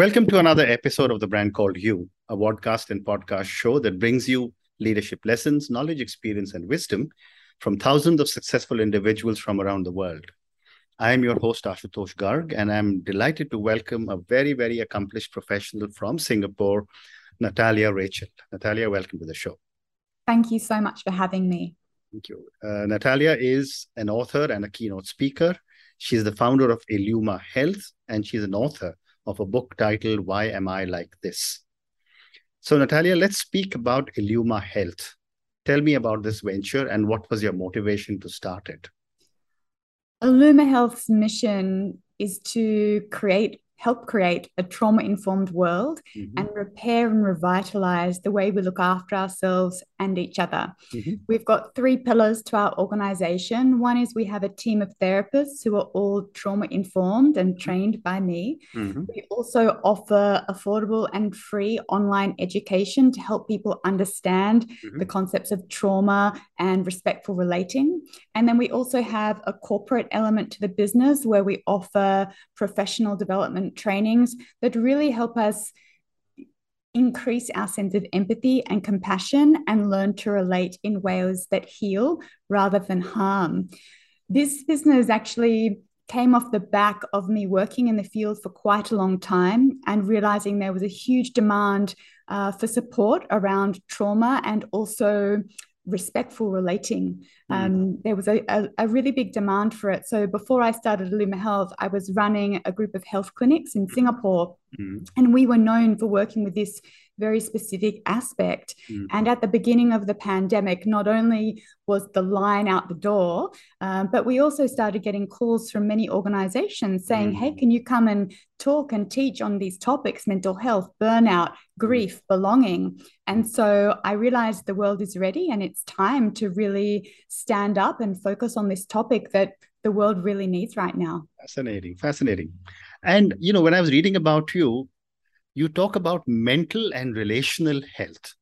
Welcome to another episode of The Brand Called You, a podcast and podcast show that brings you leadership lessons, knowledge, experience, and wisdom from thousands of successful individuals from around the world. I am your host, Ashutosh Garg, and I'm delighted to welcome a very, very accomplished professional from Singapore, Natalia Rachel. Natalia, welcome to the show. Thank you so much for having me. Thank you. Uh, Natalia is an author and a keynote speaker. She's the founder of Illuma Health, and she's an author of a book titled Why Am I Like This? So, Natalia, let's speak about Illuma Health. Tell me about this venture and what was your motivation to start it? Illuma Health's mission is to create help create a trauma informed world mm-hmm. and repair and revitalize the way we look after ourselves and each other. Mm-hmm. We've got three pillars to our organization. One is we have a team of therapists who are all trauma informed and mm-hmm. trained by me. Mm-hmm. We also offer affordable and free online education to help people understand mm-hmm. the concepts of trauma and respectful relating. And then we also have a corporate element to the business where we offer professional development trainings that really help us increase our sense of empathy and compassion and learn to relate in ways that heal rather than harm. This business actually came off the back of me working in the field for quite a long time and realizing there was a huge demand uh, for support around trauma and also respectful relating. Mm. Um, there was a, a, a, really big demand for it. So before I started Illuma Health, I was running a group of health clinics in Singapore, mm. and we were known for working with this very specific aspect. Mm. And at the beginning of the pandemic, not only was the line out the door, um, but we also started getting calls from many organizations saying, mm. hey, can you come and talk and teach on these topics mental health, burnout, grief, belonging? And so I realized the world is ready and it's time to really stand up and focus on this topic that the world really needs right now. Fascinating, fascinating. And, you know, when I was reading about you, you talk about mental and relational health.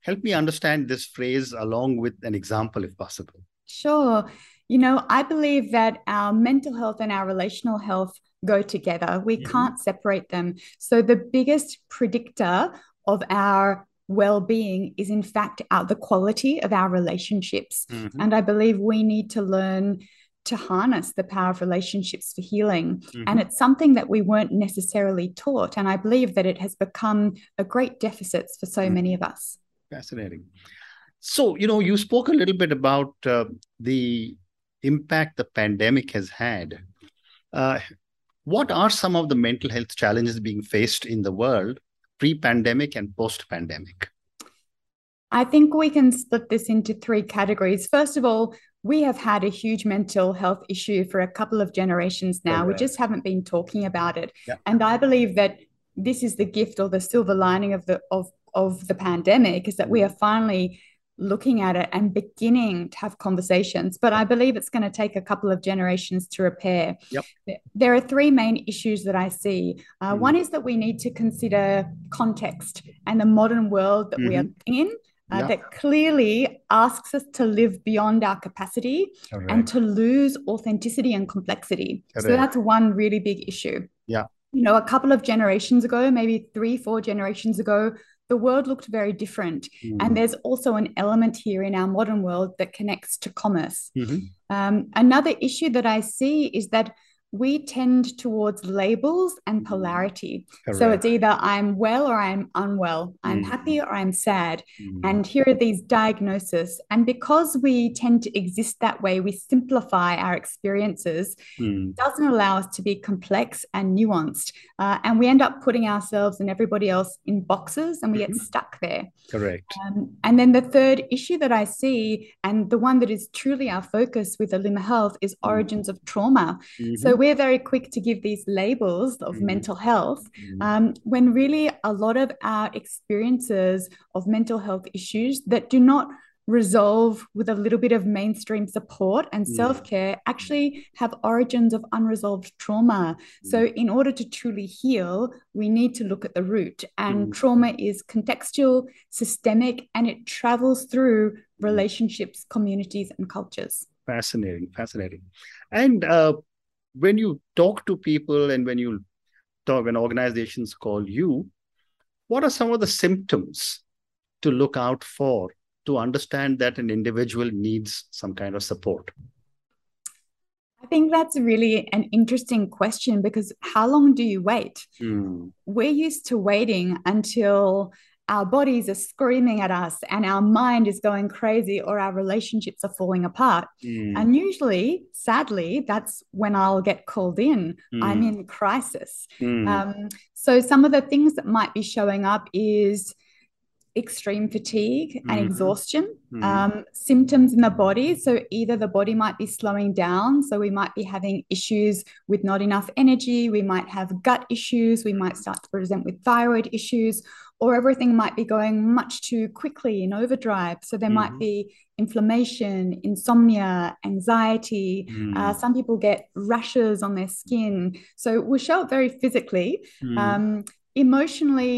Help me understand this phrase along with an example, if possible. Sure. You know, I believe that our mental health and our relational health go together. We mm-hmm. can't separate them. So, the biggest predictor of our well-being is in fact our, the quality of our relationships mm-hmm. and i believe we need to learn to harness the power of relationships for healing. Mm-hmm. And it's something that we weren't necessarily taught. And I believe that it has become a great deficit for so mm-hmm. many of us. Fascinating. So, you know, you spoke a little bit about uh, the impact the pandemic has had. Uh, what are some of the mental health challenges being faced in the world pre pandemic and post pandemic? I think we can split this into three categories. First of all, we have had a huge mental health issue for a couple of generations now. We just haven't been talking about it. Yeah. And I believe that this is the gift or the silver lining of the of of the pandemic is that we are finally looking at it and beginning to have conversations. But I believe it's going to take a couple of generations to repair. Yep. There are three main issues that I see. Uh, mm. One is that we need to consider context and the modern world that mm-hmm. we are mm-hmm. in uh, yeah. that clearly asks us to live beyond our capacity Correct. and to lose authenticity and complexity. Correct. So that's one really big issue. Yeah. You know, a couple of generations ago, maybe three, four generations ago, the world looked very different. Mm. And there's also an element here in our modern world that connects to commerce. Mm-hmm. Um, another issue that I see is that we tend towards labels and polarity. Correct. So it's either I'm well or I'm unwell, I'm mm. happy or I'm sad. Mm. And here are these diagnoses. And because we tend to exist that way, we simplify our experiences. Mm. doesn't allow us to be complex and nuanced. Uh, and we end up putting ourselves and everybody else in boxes and we mm-hmm. get stuck there. Correct. Um, and then the third issue that I see, and the one that is truly our focus with Illuma Health, is mm. origins of trauma. Mm-hmm. So we're very quick to give these labels of mm. mental health mm. um, when really a lot of our experiences of mental health issues that do not resolve with a little bit of mainstream support and yeah. self care actually have origins of unresolved trauma. Mm. So, in order to truly heal, we need to look at the root. And mm. trauma is contextual, systemic, and it travels through relationships, communities, and cultures. Fascinating, fascinating. And uh, when you talk to people and when you talk when organizations call you, what are some of the symptoms to look out for to understand that an individual needs some kind of support? I think that's really an interesting question because how long do you wait? Mm. We're used to waiting until our bodies are screaming at us and our mind is going crazy or our relationships are falling apart. Mm. And usually, sadly, that's when I'll get called in. Mm. I'm in crisis. Mm. Um, so, some of the things that might be showing up is extreme fatigue and Mhm. exhaustion, Mhm. um, symptoms in the body. So, either the body might be slowing down, so we might be having issues with not enough energy, we might have gut issues, we might start to present with thyroid issues, or everything might be going much too quickly in overdrive. So, there might Mhm. be inflammation, insomnia, anxiety. Mm. Uh, some people get rashes on their skin. So, we'll show up very physically. Mm. Um, emotionally,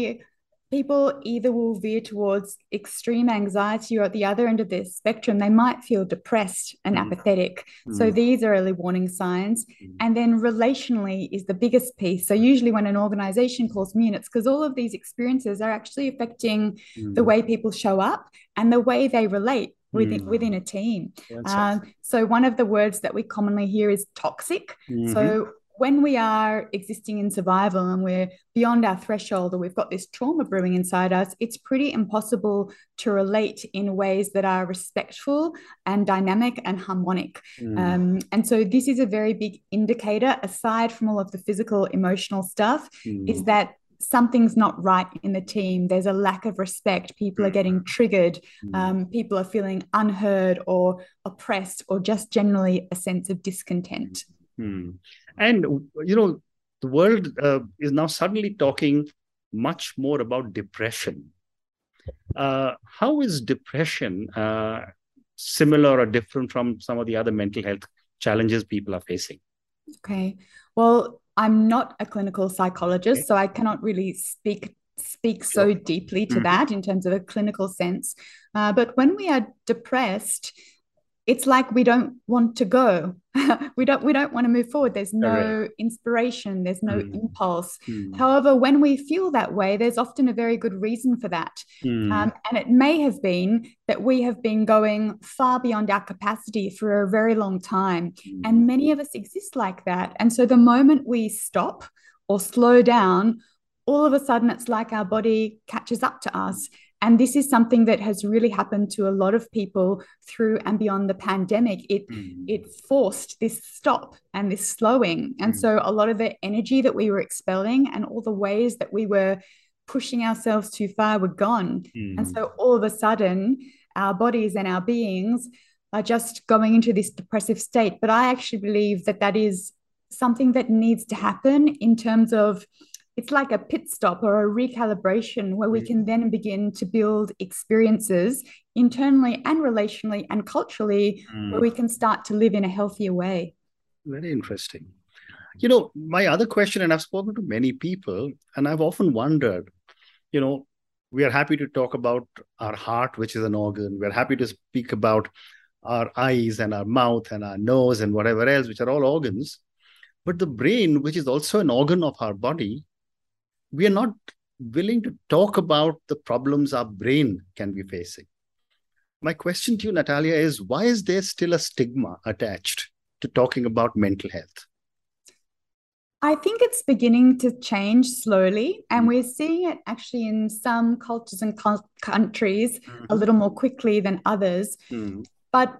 people either will veer towards extreme anxiety or at the other end of the spectrum, they might feel depressed and Mm. apathetic. So Mm. these are early warning signs. Mm. And then relationally is the biggest piece. So usually when an organization calls me in, it's because all of these experiences are actually affecting the Mm. way people show up and the way they relate within Mm. within a team. Um, so one of the words that we commonly hear is toxic. Mhm. So when we are existing in survival and we're beyond our threshold or we've got this trauma brewing inside us, it's pretty impossible to relate in ways that are respectful and dynamic and harmonic. Mm. Um, and so this is a very big indicator, aside from all of the physical, emotional stuff, is Mm. that something's not right in the team. There's a lack of respect. People are getting triggered. Mm. Um, people are feeling unheard or oppressed or just generally a sense of discontent. Hmm. And you know, the world uh, is now suddenly talking much more about depression. Uh, how is depression uh, similar or different from some of the other mental health challenges people are facing? Okay. Well, I'm not a clinical psychologist, Okay. so I cannot really speak speak so deeply to Mhm. that in terms of a clinical sense. Uh, but when we are depressed, it's like we don't want to go. we don't we don't want to move forward. There's no inspiration. There's no Mm. impulse. Hmm. However, when we feel that way, there's often a very good reason for that. Hmm. Um, and it may have been that we have been going far beyond our capacity for a very long time. Hmm. And many of us exist like that. And so the moment we stop or slow down, all of a sudden it's like our body catches up to us. And this is something that has really happened to a lot of people through and beyond the pandemic. It Hmm. it forced this stop and this slowing. And Mm. so a lot of the energy that we were expelling and all the ways that we were pushing ourselves too far were gone. Hmm. And so all of a sudden, our bodies and our beings are just going into this depressive state. But I actually believe that that is something that needs to happen in terms of it's like a pit stop or a recalibration where we Mm. can then begin to build experiences internally and relationally and culturally Hmm. where we can start to live in a healthier way. Very interesting. You know, my other question, and I've spoken to many people, and I've often wondered, you know, we are happy to talk about our heart, which is an organ. We're happy to speak about our eyes and our mouth and our nose and whatever else, which are all organs. But the brain, which is also an organ of our body, we are not willing to talk about the problems our brain can be facing. My question to you, Natalia, is why is there still a stigma attached to talking about mental health? I think it's beginning to change slowly, and Mm. we're seeing it actually in some cultures and cul- countries a Mhm. little more quickly than others. Hmm. But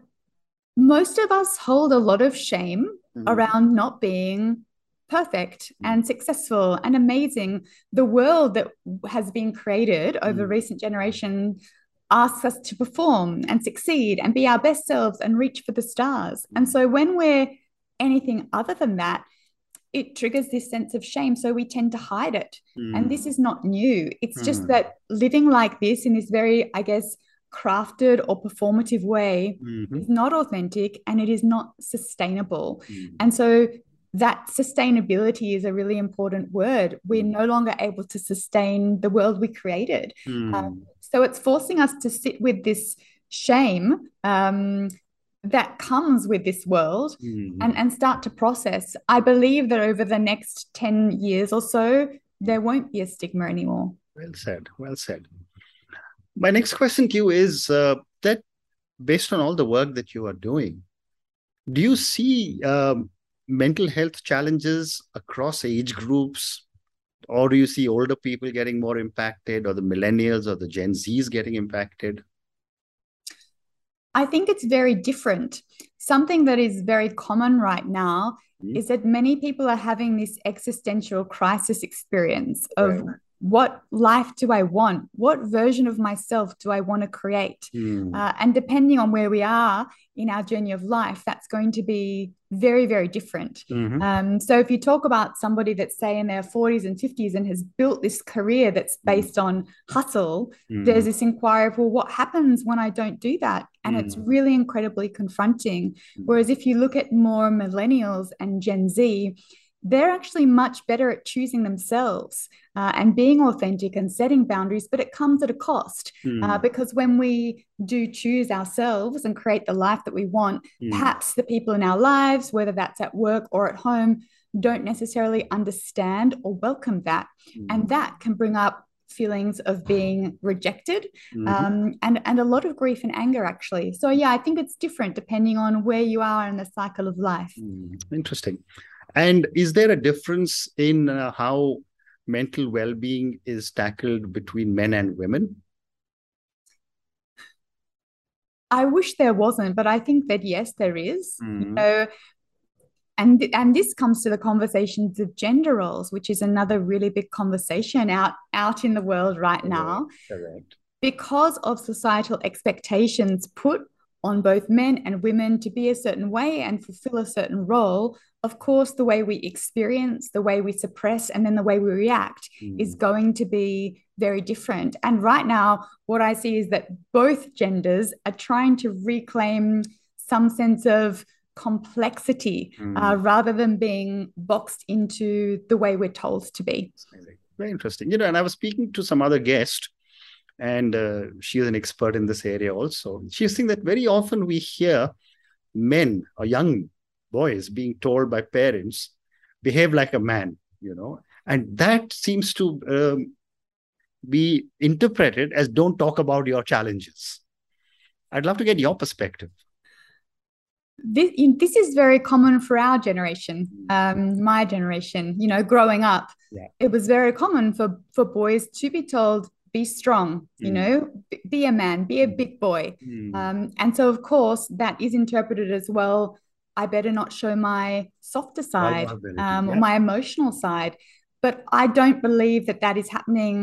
most of us hold a lot of shame Hmm. around not being perfect Mm. and successful and amazing. The world that has been created over Mm. recent generation asks us to perform and succeed and be our best selves and reach for the stars. And so when we're anything other than that, it triggers this sense of shame. So we tend to hide it. Hmm. And this is not new. It's just Mm. that living like this in this very, I guess, crafted or performative way Mhm. is not authentic and it is not sustainable. Hmm. And so that sustainability is a really important word. We're Mm. no longer able to sustain the world we created. Hmm. Um, so it's forcing us to sit with this shame um, that comes with this world Mm. and, and start to process. I believe that over the next 10 years or so, there won't be a stigma anymore. Well said. Well said. My next question to you is uh, that based on all the work that you are doing, do you see um, mental health challenges across age groups? Or do you see older people getting more impacted, or the millennials or the Gen Zs getting impacted? I think it's very different. Something that is very common right now Mhm. is that many people are having this existential crisis experience of Right. what life do I want? What version of myself do I want to create? Hmm. Uh, and depending on where we are in our journey of life, that's going to be very, very different. Mhm. Um, so if you talk about somebody that's say in their 40s and 50s and has built this career that's based on hustle, there's Hmm. this inquiry of, well, what happens when I don't do that? And it's Mm. really incredibly confronting. Whereas if you look at more millennials and Gen Z, they're actually much better at choosing themselves uh, and being authentic and setting boundaries, but it comes at a cost uh, Hmm. because when we do choose ourselves and create the life that we want, Hmm. perhaps the people in our lives, whether that's at work or at home, don't necessarily understand or welcome that. Hmm. And that can bring up feelings of being rejected Mhm. um, and, and a lot of grief and anger, actually. So, yeah, I think it's different depending on where you are in the cycle of life. Hmm. Interesting. And is there a difference in uh, how mental well-being is tackled between men and women? I wish there wasn't, but I think that yes, there is. You Mhm. know, and and this comes to the conversations of gender roles, which is another really big conversation out out in the world right now. Correct. because of societal expectations put on both men and women to be a certain way and fulfill a certain role, of course, the way we experience, the way we suppress, and then the way we react is Mm. going to be very different. And right now, what I see is that both genders are trying to reclaim some sense of complexity uh, Mm. rather than being boxed into the way we're told to be. Very interesting. You know, and I was speaking to some other guest, and uh, she is an expert in this area also. She's saying that very often we hear men or young boys being told by parents, behave like a man, you know, and that seems to um, be interpreted as don't talk about your challenges. I'd love to get your perspective. this, this is very common for our generation, um, my generation. You know, growing up, Yeah. it was very common for for boys to be told, "Be strong," you Mm. know, "B- be a man, be a big boy. Mm. Um, and so, of course, that is interpreted as well. I better not show my softer side um, or yeah. my emotional side. But I don't believe that that is happening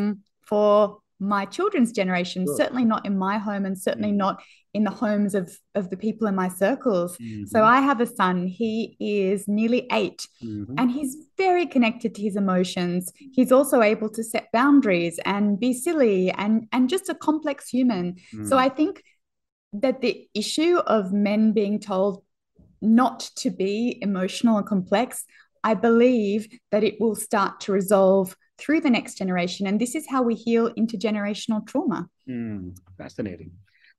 for my children's generation. Sure. Certainly not in my home, and certainly Mm. not in the homes of of the people in my circles. So Mhm. I have a son. He is nearly eight, Mhm. and he's very connected to his emotions. He's also able to set boundaries and be silly and and just a complex human. So Mm. I think that the issue of men being told not to be emotional and complex, I believe that it will start to resolve through the next generation. And this is how we heal intergenerational trauma. Mm, fascinating.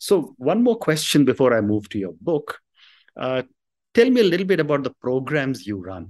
So, one more question before I move to your book. Uh, tell me a little bit about the programs you run.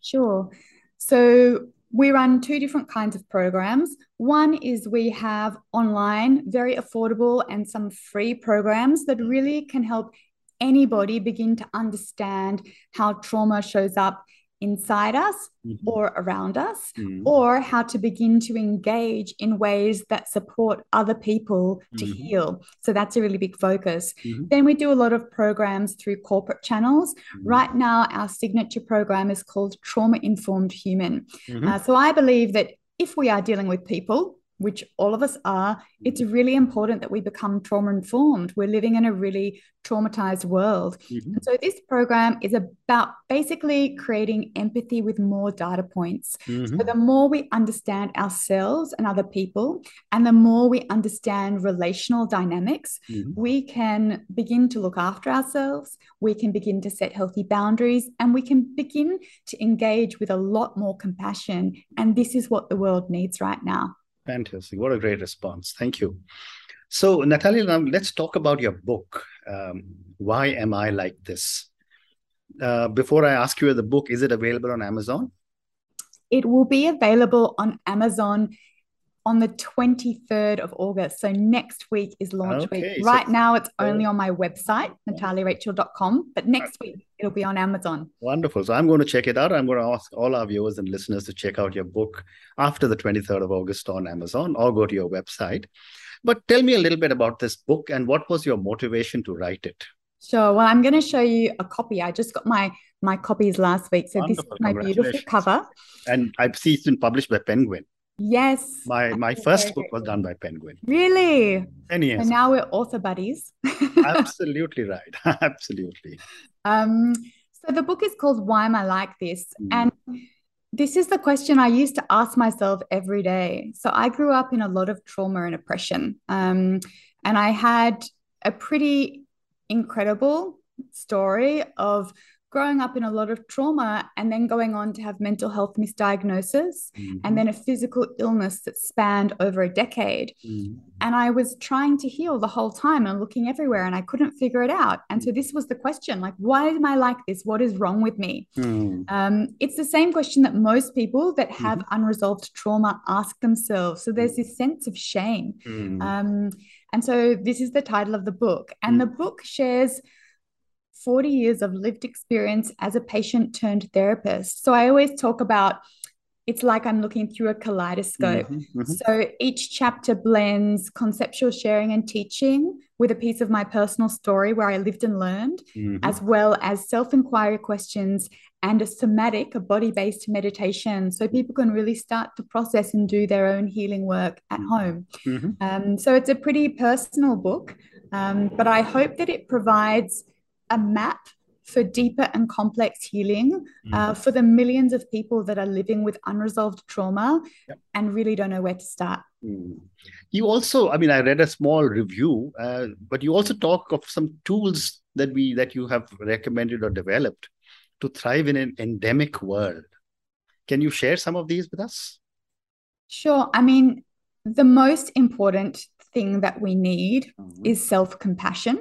Sure. So we run two different kinds of programs. One is we have online, very affordable, and some free programs that really can help anybody begin to understand how trauma shows up inside us Mhm. or around us, Mm. or how to begin to engage in ways that support other people to Mhm. heal. So that's a really big focus. Mhm. Then we do a lot of programs through corporate channels. Mhm. Right now, our signature program is called Trauma Informed Human. Mhm. Uh, so I believe that if we are dealing with people, which all of us are, it's really important that we become trauma informed. We're living in a really traumatized world. Mhm. And so this program is about basically creating empathy with more data points. So Mhm. the more we understand ourselves and other people, and the more we understand relational dynamics, Mhm. we can begin to look after ourselves, we can begin to set healthy boundaries, and we can begin to engage with a lot more compassion. And this is what the world needs right now. Fantastic. What a great response. Thank you. So, Natalia, now let's talk about your book. Um, Why Am I Like This? Uh, before I ask you the book, is it available on Amazon? It will be available on Amazon on the 23rd of August. So next week is launch okay, week. Right so, now, it's uh, only on my website, uh, nataliarachel.com, but next uh, week it'll be on Amazon. Wonderful. So I'm going to check it out. I'm going to ask all our viewers and listeners to check out your book after the 23rd of August on Amazon or go to your website. But tell me a little bit about this book and what was your motivation to write it? Sure. Well, I'm going to show you a copy. I just got my my copies last week. So Wonderful. this is my beautiful cover. And I see it's been published by Penguin. Yes. My my first book was done by Penguin. Really? And yes. And now we're author buddies. Absolutely right. Absolutely. Um, so the book is called Why Am I Like This? Mm. And this is the question I used to ask myself every day. So I grew up in a lot of trauma and oppression. Um, and I had a pretty incredible story of growing up in a lot of trauma and then going on to have mental health misdiagnosis mm-hmm. and then a physical illness that spanned over a decade. Mm-hmm. And I was trying to heal the whole time and looking everywhere and I couldn't figure it out. And so this was the question like, why am I like this? What is wrong with me? Mm-hmm. Um, it's the same question that most people that have mm-hmm. unresolved trauma ask themselves. So there's this sense of shame. Mm. Um, and so this is the title of the book. And mm. the book shares 40 years of lived experience as a patient turned therapist. So I always talk about it's like I'm looking through a kaleidoscope. Mm-hmm, mm-hmm. So each chapter blends conceptual sharing and teaching with a piece of my personal story where I lived and learned, mm-hmm. as well as self inquiry questions and a somatic, a body based meditation. So people can really start to process and do their own healing work at mm-hmm. home. Mm-hmm. Um, so it's a pretty personal book, um, but I hope that it provides a map for deeper and complex healing mm. uh, for the millions of people that are living with unresolved trauma yep. and really don't know where to start. Mm. You also, I mean, I read a small review, uh, but you also talk of some tools that we that you have recommended or developed to thrive in an endemic world. Can you share some of these with us? Sure. I mean, the most important thing that we need mm-hmm. is self compassion.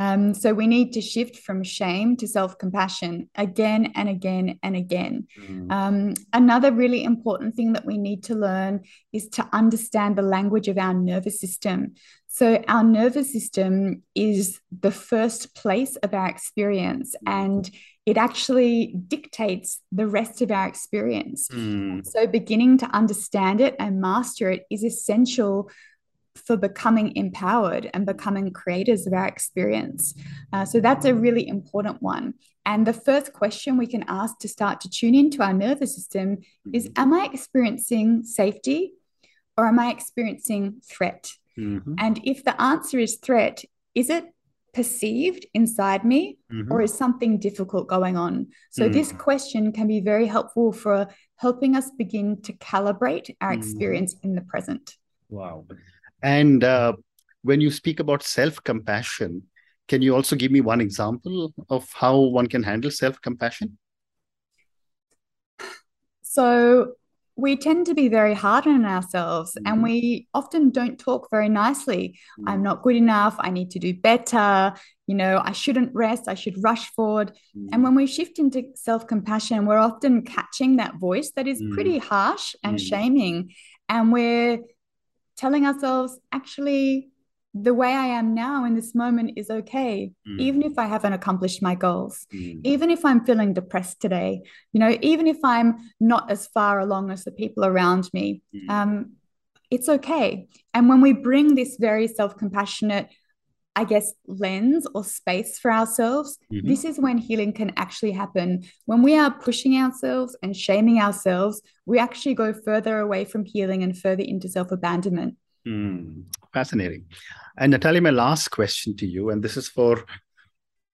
Um, so we need to shift from shame to self compassion again and again and again. Mm. Um, another really important thing that we need to learn is to understand the language of our nervous system. So, our nervous system is the first place of our experience, and it actually dictates the rest of our experience. Mm. So, beginning to understand it and master it is essential for becoming empowered and becoming creators of our experience. Uh, so that's a really important one. And the first question we can ask to start to tune into our nervous system is Am I experiencing safety or am I experiencing threat? Mm-hmm. And if the answer is threat, is it perceived inside me mm-hmm. or is something difficult going on? So, mm. this question can be very helpful for helping us begin to calibrate our mm-hmm. experience mm. in the present. Wow. And uh, when you speak about self compassion, can you also give me one example of how one can handle self compassion? So, we tend to be very hard on ourselves mm-hmm. and we often don't talk very nicely. Mm-hmm. I'm not good enough. I need to do better. You know, I shouldn't rest. I should rush forward. Mm-hmm. And when we shift into self compassion, we're often catching that voice that is pretty harsh and shaming. And we're telling ourselves, actually, the way I am now in this moment is okay, mm. even if I haven't accomplished my goals, mm. even if I'm feeling depressed today, you know, even if I'm not as far along as the people around me, mm. um, it's okay. And when we bring this very self compassionate, I guess, lens or space for ourselves, mm-hmm. this is when healing can actually happen. When we are pushing ourselves and shaming ourselves, we actually go further away from healing and further into self abandonment. Mm, fascinating. And Natalia, my last question to you, and this is for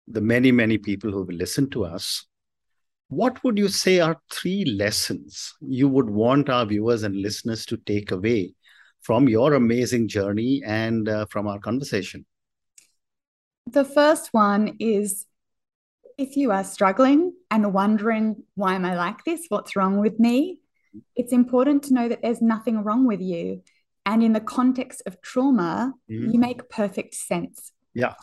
the many, many people who will listen to us. What would you say are three lessons you would want our viewers and listeners to take away from your amazing journey and uh, from our conversation? The first one is if you are struggling and wondering, why am I like this? What's wrong with me? It's important to know that there's nothing wrong with you. And in the context of trauma, Mhm. you make perfect sense. Yeah.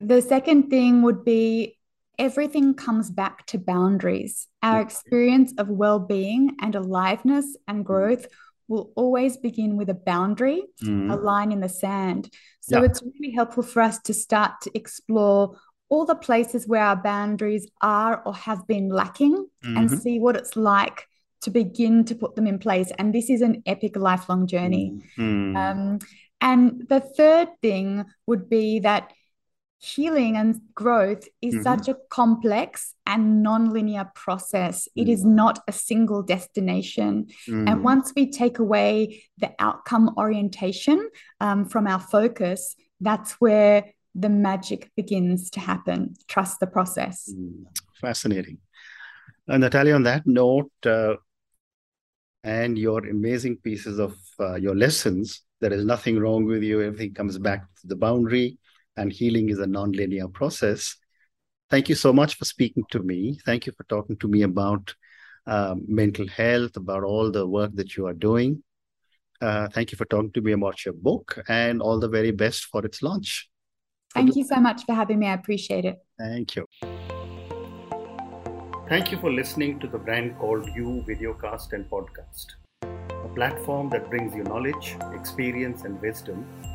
The second thing would be everything comes back to boundaries. Our Okay. experience of well being and aliveness and growth will always begin with a boundary, a Mhm. line in the sand. So Yeah. it's really helpful for us to start to explore all the places where our boundaries are or have been lacking and Mhm. see what it's like to begin to put them in place. And this is an epic lifelong journey. Mhm. Um, and the third thing would be that healing and growth is Mhm. such a complex and non-linear process. It is Mm. not a single destination. Mhm. And once we take away the outcome orientation um, from our focus, that's where the magic begins to happen. Trust the process. Mm, Fascinating. Uh, Natalia, on that note, uh, and your amazing pieces of uh, your lessons, there is nothing wrong with you. Everything comes back to the boundary, and healing is a non-linear process. Thank you so much for speaking to me. Thank you for talking to me about um, mental health, about all the work that you are doing. Uh, thank you for talking to me about your book, and all the very best for its launch. Thank you so much for having me. I appreciate it. Thank you. Thank you for listening to the brand called You videocast and podcast, a platform that brings you knowledge, experience, and wisdom